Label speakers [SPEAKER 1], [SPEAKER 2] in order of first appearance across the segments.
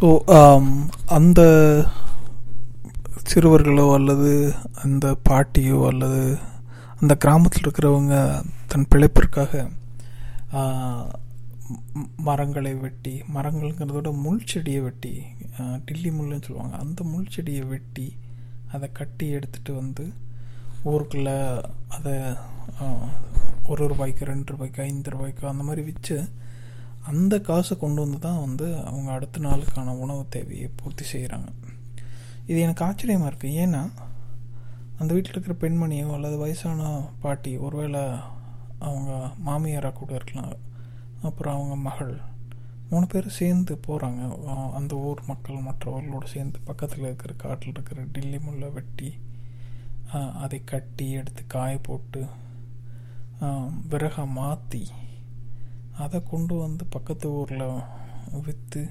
[SPEAKER 1] So um, அந்த சிறுவர்களோ அல்லது அந்த பாட்டியோ அல்லது அந்த கிராமத்தில் இருக்கிறவங்க தன் பிழைப்பிற்காக மரங்களை வெட்டி மரங்கள்ங்கிறத விட முள் செடியை வெட்டி டில்லி முள்ளுன்னு சொல்லுவாங்க. அந்த முள் செடியை வெட்டி அதை கட்டி எடுத்துகிட்டு வந்து ஊருக்குள்ளே அதை ஒரு ரூபாய்க்கு ரெண்டு ரூபாய்க்கு ஐந்து ரூபாய்க்கு அந்த மாதிரி விற்று அந்த காசை கொண்டு வந்து தான் வந்து அவங்க அடுத்த நாளுக்கான உணவு தேவையை பூர்த்தி செய்கிறாங்க. இது எனக்கு ஆச்சரியமாக இருக்குது ஏன்னா அந்த வீட்டில் இருக்கிற பெண்மணியோ அல்லது வயசான பாட்டி ஒருவேளை அவங்க மாமியாராக கூட இருக்கலாம். அப்புறம் அவங்க மகள் மூணு பேர் சேர்ந்து போகிறாங்க அந்த ஊர் மக்கள் மற்றவர்களோடு சேர்ந்து பக்கத்தில் இருக்கிற காட்டில் இருக்கிற டில்லி முல்லை வெட்டி அதை கட்டி எடுத்து காய போட்டு விறகை மாற்றி அதை கொண்டு வந்து பக்கத்து ஊரில் விற்று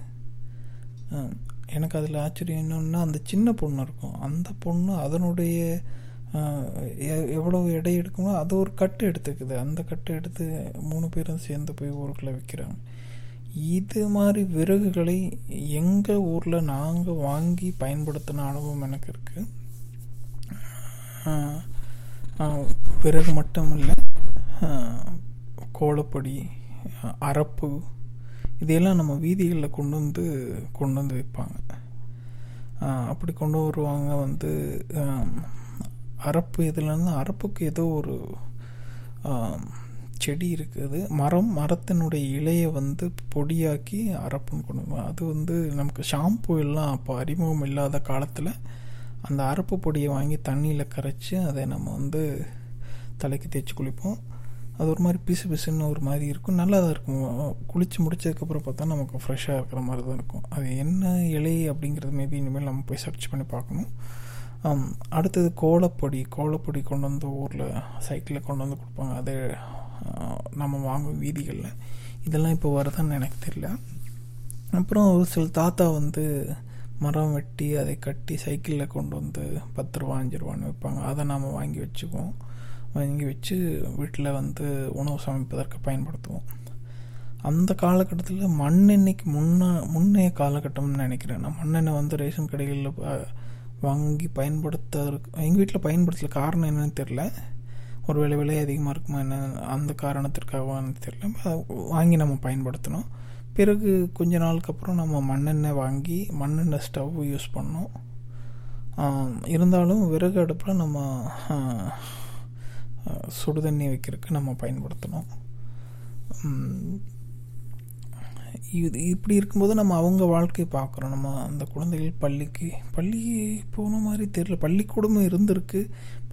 [SPEAKER 1] எனக்கு அதில் ஆச்சரியம் என்னென்னா அந்த சின்ன பொண்ணு இருக்கும். அந்த பொண்ணு அதனுடைய எவ்வளோ எ- எடை எடுக்குமோ அது ஒரு கட்டு எடுத்துக்குது. அந்த கட்டு எடுத்து மூணு பேரும் சேர்ந்து போய் ஊருக்குள்ளே விற்கிறாங்க இது மாதிரி விறகுகளை எங்கள் ஊரில் நாங்கள் வாங்கி பயன்படுத்தின அனுபவம் எனக்கு இருக்குது விறகு மட்டும் இல்லை கோலப்பொடி அரப்பு இதையெல்லாம் நம்ம வீதிகளில் கொண்டு வந்து கொண்டு வந்து வைப்பாங்க. அப்படி கொண்டு வருவாங்க வந்து அரப்பு இதுலேருந்து அரப்புக்கு ஏதோ ஒரு செடி இருக்குது மரம் மரத்தினுடைய இலையை வந்து பொடியாக்கி அரப்புன்னு கொண்டு அது வந்து நமக்கு ஷாம்பு எல்லாம் அப்போ அறிமுகம் இல்லாத காலத்தில் அந்த அரப்பு பொடியை வாங்கி தண்ணியில் கரைச்சி அதை நம்ம வந்து தலைக்கு தேய்ச்சி குளிப்போம். அது ஒரு மாதிரி பிசு பிசுன்னு ஒரு மாதிரி இருக்கும். நல்லா தான் இருக்கும். குளித்து முடிச்சதுக்கப்புறம் பார்த்தா நமக்கு ஃப்ரெஷ்ஷாக இருக்கிற மாதிரி தான் இருக்கும். அது என்ன இலை அப்படிங்கிறது மேபி இனிமேல் நம்ம போய் சர்ச் பண்ணி பார்க்கணும். அடுத்தது கோலப்பொடி. கோலப்பொடி கொண்டு வந்து ஊரில் சைக்கிளில் கொண்டு வந்து கொடுப்பாங்க. அது நம்ம வாங்கும் வீதிகளில். இதெல்லாம் இப்போ வருதான்னு எனக்கு தெரியல. அப்புறம் ஒரு சில தாத்தா வந்து மரம் வெட்டி அதை கட்டி சைக்கிளில் கொண்டு வந்து பத்து ரூபா அஞ்சு ரூபான்னு வைப்பாங்க அதை நாம் வாங்கி வச்சுக்குவோம். வாங்கி வச்சு வீட்டில் வந்து உணவு சமைப்பதற்கு பயன்படுத்துவோம். அந்த காலகட்டத்தில் மண்ணெண்ணெய்க்கு முன்ன முன்னைய காலகட்டம்னு நினைக்கிறேன். நான் மண்ணெண்ணெய் வந்து ரேஷன் கடைகளில் வாங்கி பயன்படுத்துறதுக்கு எங்கள் வீட்டில் பயன்படுத்தல. காரணம் என்னன்னு தெரில ஒரு வேலை விலை அதிகமாக இருக்குமா என்ன அந்த காரணத்திற்காகவான்னு தெரியல. வாங்கி நம்ம பயன்படுத்தினோம் பிறகு கொஞ்ச நாளுக்கு அப்புறம் நம்ம மண்ணெண்ணெய் வாங்கி மண்ணெண்ணெய் ஸ்டவ் யூஸ் பண்ணோம். இருந்தாலும் விறகு அடுப்பில் நம்ம சுடுதண்ணி வைக்கிறதுக்கு நம்ம பயன்படுத்தணும். இது இப்படி இருக்கும்போது நம்ம அவங்க வாழ்க்கையை பார்க்குறோம். நம்ம அந்த குழந்தைகள் பள்ளிக்கு பள்ளி போன மாதிரி தெரியல. பள்ளிக்கூடமும் இருந்திருக்கு.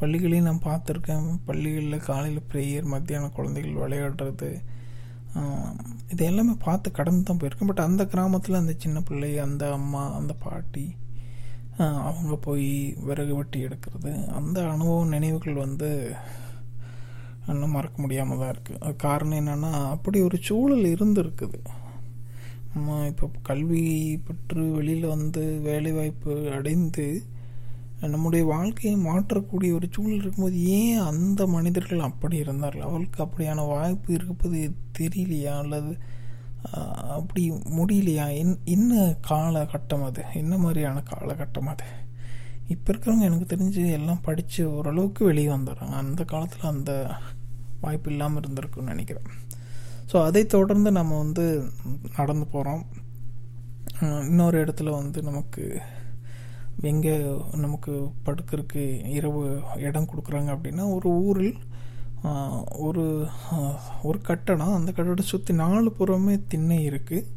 [SPEAKER 1] பள்ளிகளையும் நான் பார்த்துருக்கேன். பள்ளிகளில் காலையில் ப்ரேயர் மத்தியானம் குழந்தைகள் விளையாடுறது இது எல்லாமே பார்த்து கடந்து தான் போயிருக்கேன். பட் அந்த கிராமத்தில் அந்த சின்ன பிள்ளை அந்த அம்மா அந்த பாட்டி அவங்க போய் விறகு வெட்டி எடுக்கிறது அந்த அனுபவம் நினைவுகள் வந்து இன்னும் மறக்க முடியாமல் தான் இருக்குது அது காரணம் என்னென்னா அப்படி ஒரு சூழல் இருந்திருக்குது. நம்ம இப்போ கல்வி பெற்று வெளியில் வந்து வேலைவாய்ப்பு அடைந்து நம்முடைய வாழ்க்கையை மாற்றக்கூடிய ஒரு சூழல் இருக்கும்போது ஏன் அந்த மனிதர்கள் அப்படி இருந்தார்கள்? அவளுக்கு அப்படியான வாய்ப்பு இருப்பது தெரியலையா? அல்லது அப்படி முடியலையா? என் என்ன காலகட்டம் அது? என்ன மாதிரியான காலகட்டம் அது? இப்போ இருக்கிறவங்க எனக்கு தெரிஞ்சு எல்லாம் படித்து ஓரளவுக்கு வெளியே வந்துடுறாங்க. அந்த காலத்தில் அந்த வாய்ப்பு இல்லாமல் இருந்திருக்குன்னு நினைக்கிறேன். ஸோ அதை தொடர்ந்து நம்ம வந்து நடந்து போகிறோம் இன்னொரு இடத்துல வந்து நமக்கு எங்கே நமக்கு படுக்கிறதுக்கு இரவு இடம் கொடுக்குறாங்க அப்படின்னா ஒரு ஊரில் ஒரு ஒரு கட்டடம் அந்த கட்டடத்தை சுற்றி நாலு புறமே திண்ணை இருக்குது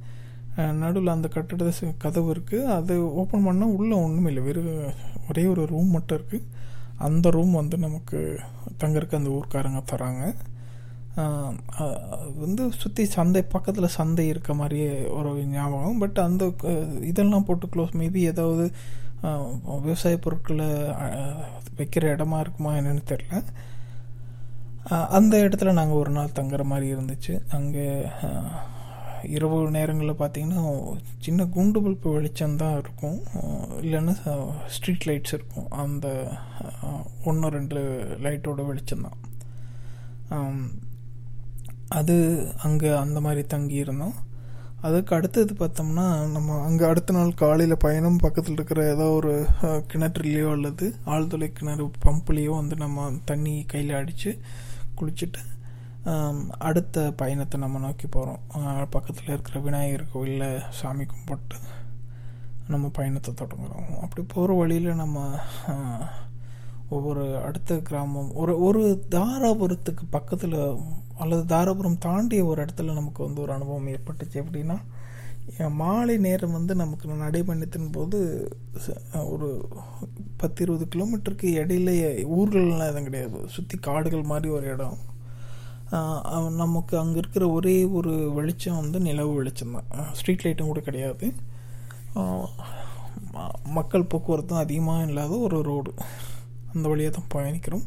[SPEAKER 1] நடுவில் அந்த கட்டடத்தை கதவு இருக்குது அது ஓப்பன் பண்ணால் உள்ளே ஒன்றுமே இல்லை. வெறும் ஒரே ஒரு ரூம் மட்டும் இருக்குது அந்த ரூம் வந்து நமக்கு தங்கறதுக்கு அந்த ஊர்க்காரங்க தராங்க. வந்து சுற்றி சந்தை பக்கத்தில் சந்தை இருக்க மாதிரியே ஒரு ஞாபகம். பட் அந்த இதெல்லாம் போட்டு க்ளோஸ் மேபி ஏதாவது விவசாய பொருட்களை வைக்கிற இடமா இருக்குமா என்னன்னு தெரில அந்த இடத்துல நாங்கள் ஒரு நாள் தங்குற மாதிரி இருந்துச்சு. அங்கே இரவு நேரங்களில் பார்த்தீங்கன்னா சின்ன குண்டு பல்பு வெளிச்சம் தான் இருக்கும். இல்லைன்னா ஸ்ட்ரீட் லைட்ஸ் இருக்கும். அந்த ஒன்று ரெண்டு லைட்டோட வெளிச்சம் தான். அது அங்கே அந்த மாதிரி தங்கியிருந்தோம். அதுக்கு அடுத்தது பார்த்தோம்னா நம்ம அங்கே அடுத்த நாள் காலையில் பயணம் பக்கத்தில் இருக்கிற ஏதோ ஒரு கிணற்றுலையோ அல்லது ஆழ்துளை கிணறு பம்புலேயோ வந்து நம்ம தண்ணி கையில் அடித்து குளிச்சுட்டு அடுத்த பயணத்தை நம்ம நோக்கி போகிறோம் பக்கத்தில் இருக்கிற விநாயகர் கோயிலில் சாமி கும்பிட்டு நம்ம பயணத்தை தொடங்குறோம். அப்படி போகிற வழியில் நம்ம ஒவ்வொரு அடுத்த கிராமம் ஒரு ஒரு தாராபுரத்துக்கு பக்கத்தில் அல்லது தாராபுரம் தாண்டிய ஒரு இடத்துல நமக்கு வந்து ஒரு அனுபவம் ஏற்பட்டுச்சு எப்படின்னா மாலை நேரம் வந்து நமக்கு நடைபயணத்தின் போது ஒரு பத்து இருபது கிலோமீட்டருக்கு இடையில ஊர்கள்லாம் எதுவும் கிடையாது. சுற்றி காடுகள் மாதிரி ஒரு இடம். நமக்கு அங்கே இருக்கிற ஒரே ஒரு வெளிச்சம் வந்து நிலவு வெளிச்சம் தான். ஸ்ட்ரீட் லைட்டும் கூட கிடையாது. மக்கள் போக்குவரத்தும் அதிகமாக இல்லாத ஒரு ரோடு. அந்த வழியாக தான் பயணிக்கிறோம்.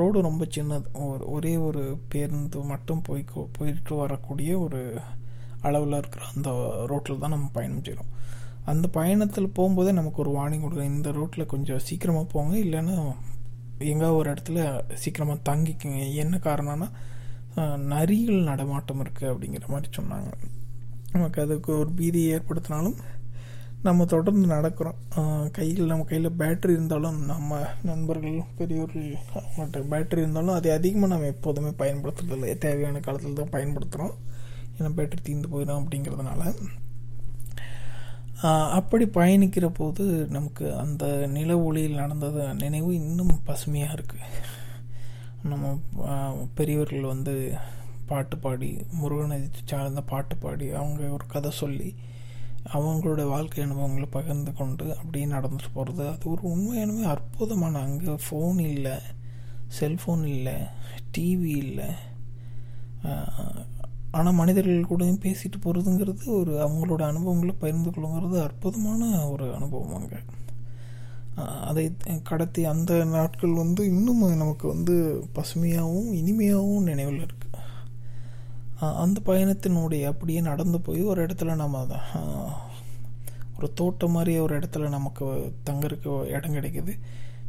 [SPEAKER 1] ரோடு ரொம்ப சின்னது. ஒரு ஒரே ஒரு பேருந்து மட்டும் போய் போயிட்டு வரக்கூடிய ஒரு அளவில் இருக்கிற அந்த ரோட்டில் தான் நம்ம பயணம் செய்கிறோம் அந்த பயணத்தில் போகும்போதே நமக்கு ஒரு வார்னிங் கொடுக்குறோம் இந்த ரோட்டில் கொஞ்சம் சீக்கிரமாக போங்க. இல்லைன்னா எங்கே ஒரு இடத்துல சீக்கிரமாக தங்கிக்குங்க. என்ன காரணம்னா நரிகள் நடமாட்டம் இருக்குது அப்படிங்கிற மாதிரி சொன்னாங்க. நமக்கு அதுக்கு ஒரு பீதியை ஏற்படுத்தினாலும் நம்ம தொடர்ந்து நடக்கிறோம். கையில் நம்ம கையில் பேட்டரி இருந்தாலும் நம்ம நண்பர்கள் பெரியோர்கள் அவங்கள்ட்ட பேட்டரி இருந்தாலும் அதை அதிகமாக நம்ம எப்போதுமே பயன்படுத்துறதில்ல தேவையான காலத்தில் தான் பயன்படுத்துகிறோம் ஏன்னா பேட்டரி தீர்ந்து போயிடும் அப்படிங்கிறதுனால. அப்படி பயணிக்கிற போது நமக்கு அந்த நில ஒளியில் நடந்தது நினைவு இன்னும் பசுமையாக இருக்குது நம்ம பெரியவர்கள் வந்து பாட்டு பாடி முருகனை சார்ந்த பாட்டு பாடி அவங்க ஒரு கதை சொல்லி அவங்களோட வாழ்க்கை அனுபவங்களை பகிர்ந்து கொண்டு அப்படியே நடந்துட்டு போகிறது அது ஒரு உண்மையானவே அற்புதமான அங்கே ஃபோன் இல்லை செல்ஃபோன் இல்லை டிவி இல்லை. ஆனால் மனிதர்கள் கூடயும் பேசிட்டு போகிறதுங்கிறது ஒரு அவங்களோட அனுபவங்களை பகிர்ந்து கொள்ளுங்கிறது அற்புதமான ஒரு அனுபவம் அங்கே. அதை கடத்தி அந்த நாட்கள் வந்து இன்னும் நமக்கு வந்து பசுமையாகவும் இனிமையாகவும் நினைவில் இருக்குது அந்த பயணத்தினுடைய அப்படியே நடந்து போய் ஒரு இடத்துல நம்ம அதை ஒரு தோட்டம் மாதிரி ஒரு இடத்துல நமக்கு தங்கறதுக்கு இடம் கிடைக்குது.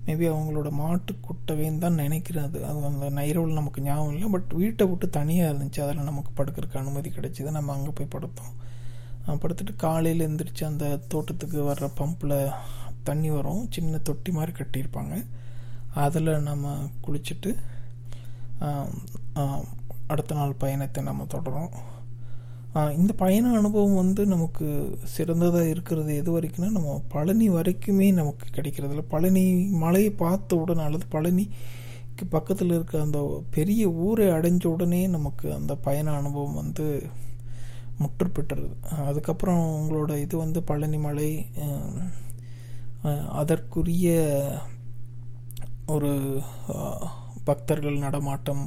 [SPEAKER 1] மேபி அவங்களோட மாட்டு குட்டகைன்னு தான் நினைக்கிறேன் அது. அது அந்த நைரவில் நமக்கு ஞாபகம் இல்லை. பட் வீட்டை விட்டு தனியாக இருந்துச்சு. அதில் நமக்கு படுக்கிறதுக்கு அனுமதி கிடைச்சிது. நம்ம அங்கே போய் படுத்தோம். படுத்துட்டு காலையில் எழுந்திரிச்சு அந்த தோட்டத்துக்கு வர்ற பம்பில் தண்ணி வரும். சின்ன தொட்டி மாதிரி கட்டியிருப்பாங்க. அதில் நம்ம குளிச்சுட்டு அடுத்த நாள் பயணத்தை நம்ம தொடரும். இந்த பயண அனுபவம் வந்து நமக்கு சிறந்ததாக இருக்கிறது எது வரைக்கும்னா நம்ம பழனி வரைக்குமே நமக்கு கிடைக்கிறதில்ல. பழனி மலையை பார்த்த உடனே அல்லது பழனிக்கு பக்கத்தில் இருக்க அந்த பெரிய ஊரை அடைஞ்ச உடனே நமக்கு அந்த பயண அனுபவம் வந்து முற்று பெற்றுறது அதுக்கப்புறம் உங்களோட இது வந்து பழனி மலை அதற்குரிய ஒரு பக்தர்கள் நடமாட்டம்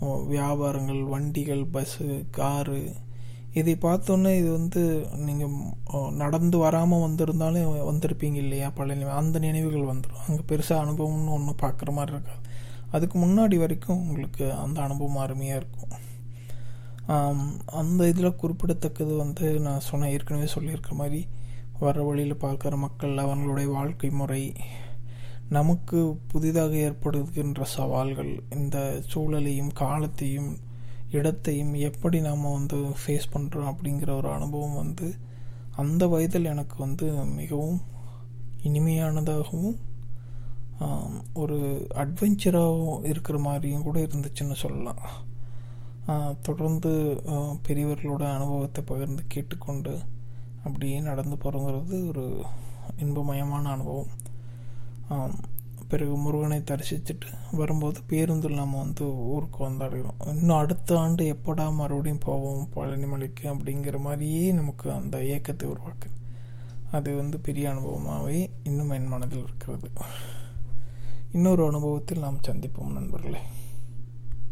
[SPEAKER 1] வியாபாரங்கள் வண்டிகள் பஸ்ஸு காரு இதை பார்த்தோன்னே இது வந்து நீங்கள் நடந்து வராமல் வந்திருந்தாலும் வந்திருப்பீங்க இல்லையா பழைய அந்த நினைவுகள் வந்துடும் அங்கே பெருசாக அனுபவம்னு ஒன்றும் பார்க்குற மாதிரி இருக்காது. அதுக்கு முன்னாடி வரைக்கும் உங்களுக்கு அந்த அனுபவம் அருமையாக இருக்கும். அந்த இதில் குறிப்பிடத்தக்கது வந்து நான் சொன்ன ஏற்கனவே சொல்லியிருக்க மாதிரி வர வழியில் பார்க்குற மக்கள் அவங்களுடைய வாழ்க்கை முறை நமக்கு புதிதாக ஏற்படுகின்ற சவால்கள் இந்த சூழலையும் காலத்தையும் இடத்தையும் எப்படி நாம் வந்து ஃபேஸ் பண்ணுறோம் அப்படிங்கிற ஒரு அனுபவம் வந்து அந்த வயதில் எனக்கு வந்து மிகவும் இனிமையானதாகவும் ஒரு அட்வென்ச்சராகவும் இருக்கிற மாதிரியும் கூட இருந்துச்சுன்னு சொல்லலாம். தொடர்ந்து பெரியவர்களோட அனுபவத்தை பகிர்ந்து கேட்டுக்கொண்டு அப்படியே நடந்து போகிறோங்கிறது ஒரு இன்பமயமான அனுபவம். பிறகு முருகனை தரிசிச்சுட்டு வரும்போது பேருந்தில் நம்ம வந்து ஊருக்கு வந்தாடுகிறோம் இன்னும் அடுத்த ஆண்டு எப்படா மறுபடியும் போவோம் பழனிமலைக்கு அப்படிங்கிற மாதிரியே நமக்கு அந்த ஏக்கத்தை உருவாக்குது அது வந்து பெரிய அனுபவமாகவே இன்னும் என் மனதில் இருக்கிறது. இன்னொரு அனுபவத்தில் நாம் சந்திப்போம் நண்பர்களே.